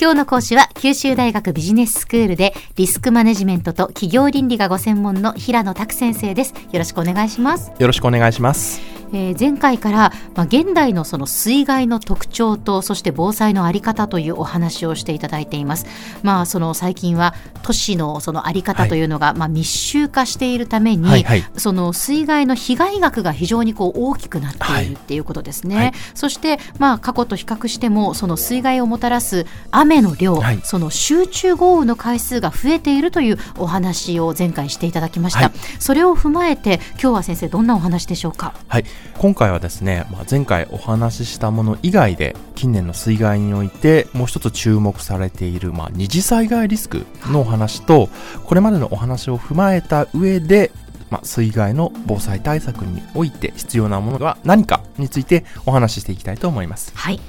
今日の講師は九州大学ビジネススクールでリスクマネジメントと企業倫理がご専門の平野拓先生です。よろしくお願いします。よろしくお願いします。えー前回から、まあ、現代のその水害の特徴とそして防災のあり方というお話をしていただいています。まあその最近は都市のそのあり方というのが、まあ密集化しているために、はいはいその水害の被害額が非常にこう大きくなっていはいるっていうことですね。はいそしてまあ過去と比較してもその水害をもたらす雨の量、はいその集中豪雨の回数が増えているというお話を前回していただきました。はいそれを踏まえて今日は先生どんなお話でしょうか？はい。今回はですね、まあ、前回お話ししたもの以外で、近年の水害においてもう一つ注目されている、まあ、二次災害リスクのお話と、これまでのお話を踏まえた上で、まあ、水害の防災対策において必要なものが何かについてお話ししていきたいと思います。はい。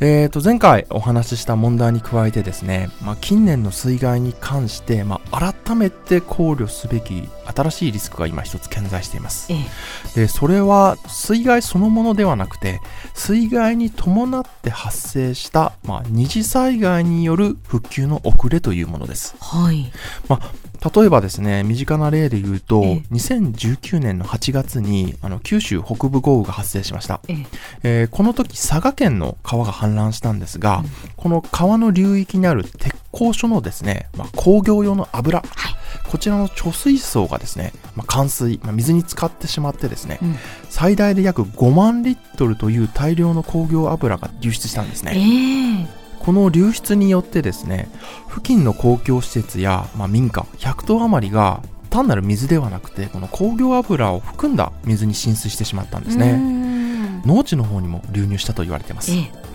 えー、と前回お話しした問題に加えてですね、まあ、近年の水害に関して、まあ、改めて考慮すべき新しいリスクが今一つ顕在しています。ええ。でそれは水害そのものではなくて水害に伴って発生した、まあ、二次災害による復旧の遅れというものです。はい。例えばですね身近な例で言うと、ええ。2019年の8月にあの九州北部豪雨が発生しました。ええ。えーこの時佐賀県の川が氾濫したんですが、うん。この川の流域にある鉄工所のですね、まあ、工業用の油、はい。こちらの貯水槽がですね、まあ、冠水、まあ、水に浸かってしまってですね、うん。最大で約5万リットルという大量の工業油が流出したんですね。ええこの流出によってですね、付近の公共施設や、まあ、民家100棟余りが単なる水ではなくて、この工業油を含んだ水に浸水してしまったんですね。ん農地の方にも流入したと言われています。ええ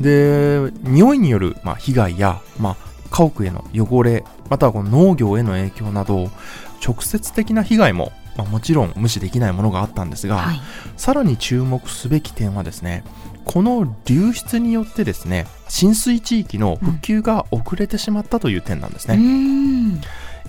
で匂いによる、まあ、被害や、まあ、家屋への汚れまたはこの農業への影響など直接的な被害も、まあ、もちろん無視できないものがあったんですが、はい。さらに注目すべき点はですねこの流出によってですね浸水地域の復旧が遅れてしまったという点なんですね、うーん。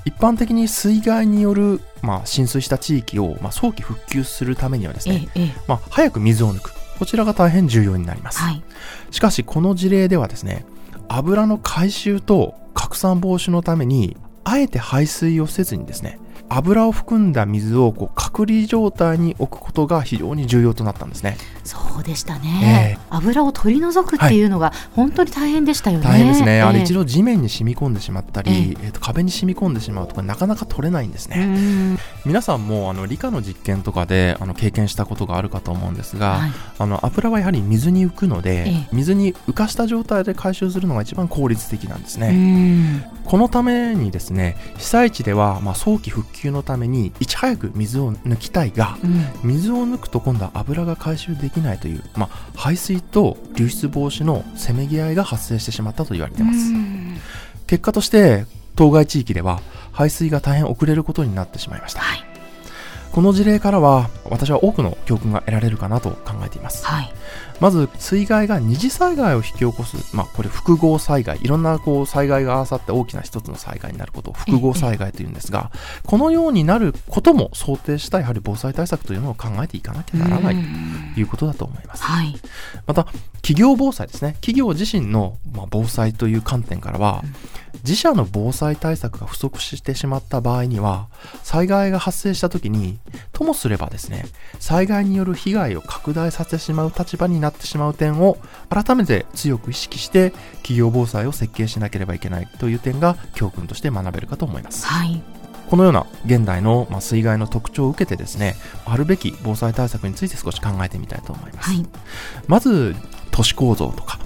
一般的に水害による、まあ、浸水した地域を、まあ、早期復旧するためにはですね、まあ、早く水を抜く。こちらが大変重要になります、はい。しかしこの事例ではですね油の回収と拡散防止のためにあえて排水をせずにですね油を含んだ水をこう隔離状態に置くことが非常に重要となったんですね。そうでしたね、え油を取り除くっていうのが本当に大変でしたよね。大変ですね、あれええ一度地面に染み込んでしまったり、ええ。ーと壁に染み込んでしまうとかなかなか取れないんですね、ん。皆さんもあの理科の実験とかであの経験したことがあるかと思うんですが、はい。あの油はやはり水に浮くので、ええ。水に浮かした状態で回収するのが一番効率的なんですね、このためにですね被災地ではまあ早期復旧のためにいち早く水を抜きたいがうん。水を抜くと今度は油が回収できないという、まあ、排水と流出防止のせめぎ合いが発生してしまったと言われています。うーん。結果として当該地域では排水が大変遅れることになってしまいました。はい。この事例からは私は多くの教訓が得られるかなと考えています。はいまず水害が二次災害を引き起こす、まあ、これ複合災害。いろんなこう災害が合わさって大きな一つの災害になることを複合災害というんですがこのようになることも想定したやはり防災対策というのを考えていかなきゃならないということだと思います。はい。また企業防災ですね。企業自身の、まあ、防災という観点からは、自社の防災対策が不足してしまった場合には災害が発生した時にともすればですね災害による被害を拡大させてしまう立場になってしまう点を改めて強く意識して企業防災を設計しなければいけないという点が教訓として学べるかと思います。はい。このような現代の、まあ、水害の特徴を受けてですねあるべき防災対策について少し考えてみたいと思います、はい。まず都市構造とか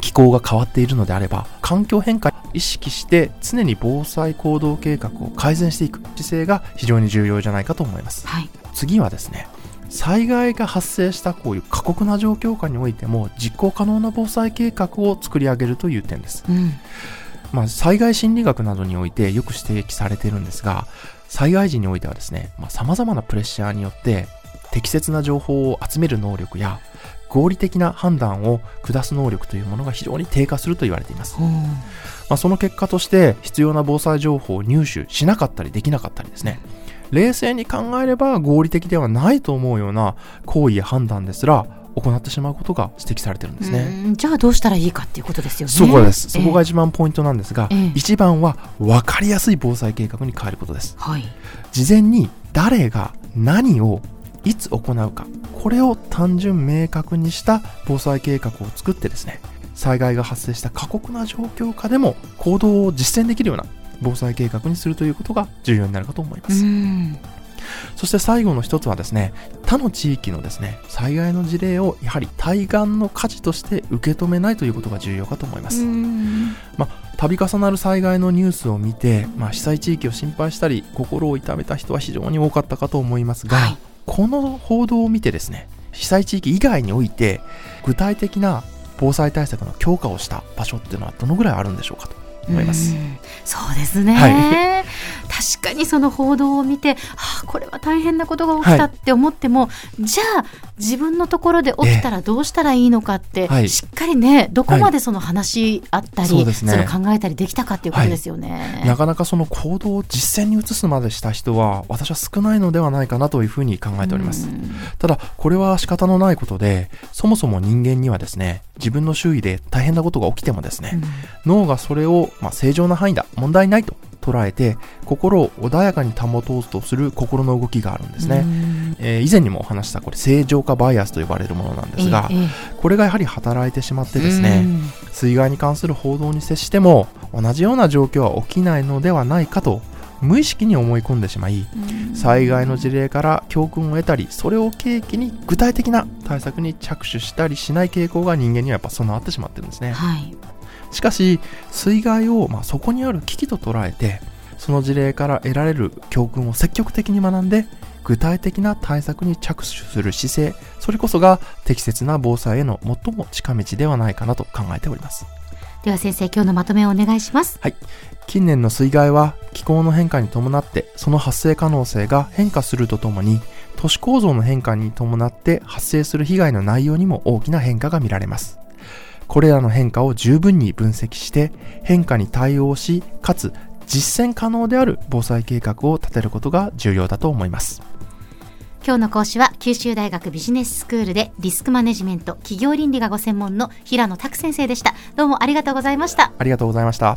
気候が変わっているのであれば環境変化を意識して常に防災行動計画を改善していく姿勢が非常に重要じゃないかと思います。はい。次はですね災害が発生したこういう過酷な状況下においても実行可能な防災計画を作り上げるという点です。うん。まあ、災害心理学などにおいてよく指摘されているんですが、災害時においてはですね、まあ、様々なプレッシャーによって適切な情報を集める能力や合理的な判断を下す能力というものが非常に低下すると言われています。ほうまあ、その結果として必要な防災情報を入手しなかったりできなかったりですね、冷静に考えれば合理的ではないと思うような行為や判断ですら行ってしまうことが指摘されてるんですね。うんじゃあどうしたらいいかっていうことですよね。そこです。そこがえ一番ポイントなんですが、ええ一番は分かりやすい防災計画に変えることです。えはい。事前に誰が何をいつ行うか、これを単純明確にした防災計画を作ってですね、災害が発生した過酷な状況下でも行動を実践できるような防災計画にするということが重要になるかと思いまうす。ん。そして最後の一つはですね、他の地域のですね、災害の事例をやはり対岸の火事として受け止めないということが重要かと思います。うん度重なる災害のニュースを見て、まあ、被災地域を心配したり心を痛めた人は非常に多かったかと思いますが、はいこの報道を見てですね被災地域以外において具体的な防災対策の強化をした場所っていうのはどのぐらいあるんでしょうかと思います。うん。そうですね、は確かにその報道を見て、はあ、これは大変なことが起きたって思っても、じゃあ自分のところで起きたらどうしたらいいのかって、はい。しっかりねどこまでその話し合ったり、そね。その考えたりできたかっていうことですよね。なかなかその行動を実践に移すまでした人は私は少ないのではないかなというふうに考えております。うん。ただこれは仕方のないことでそもそも人間にはですね自分の周囲で大変なことが起きてもですね、脳がそれを、まあ、正常な範囲だ問題ないと捉えて心を穏やかに保とうとする心の動きがあるんですね、うん。えー以前にもお話したこれ正常化バイアスと呼ばれるものなんですが、ええ。えこれがやはり働いてしまってえですね、うん。水害に関する報道に接しても同じような状況は起きないのではないかと無意識に思い込んでしまい災害の事例から教訓を得たりそれを契機に具体的な対策に着手したりしない傾向が人間にはやっぱ備わってしまってるんですね。はいしかし水害をまあそこにある危機と捉えてその事例から得られる教訓を積極的に学んで具体的な対策に着手する姿勢それこそが適切な防災への最も近道ではないかなと考えております。では先生今日のまとめをお願いします。近年の水害は気候の変化に伴ってその発生可能性が変化するとともに都市構造の変化に伴って発生する被害の内容にも大きな変化が見られますこれらの変化を十分に分析して変化に対応しかつ実践可能である防災計画を立てることが重要だと思います今日の講師は九州大学ビジネススクールでリスクマネジメント企業倫理がご専門の平野拓先生でした。どうもありがとうございました。ありがとうございました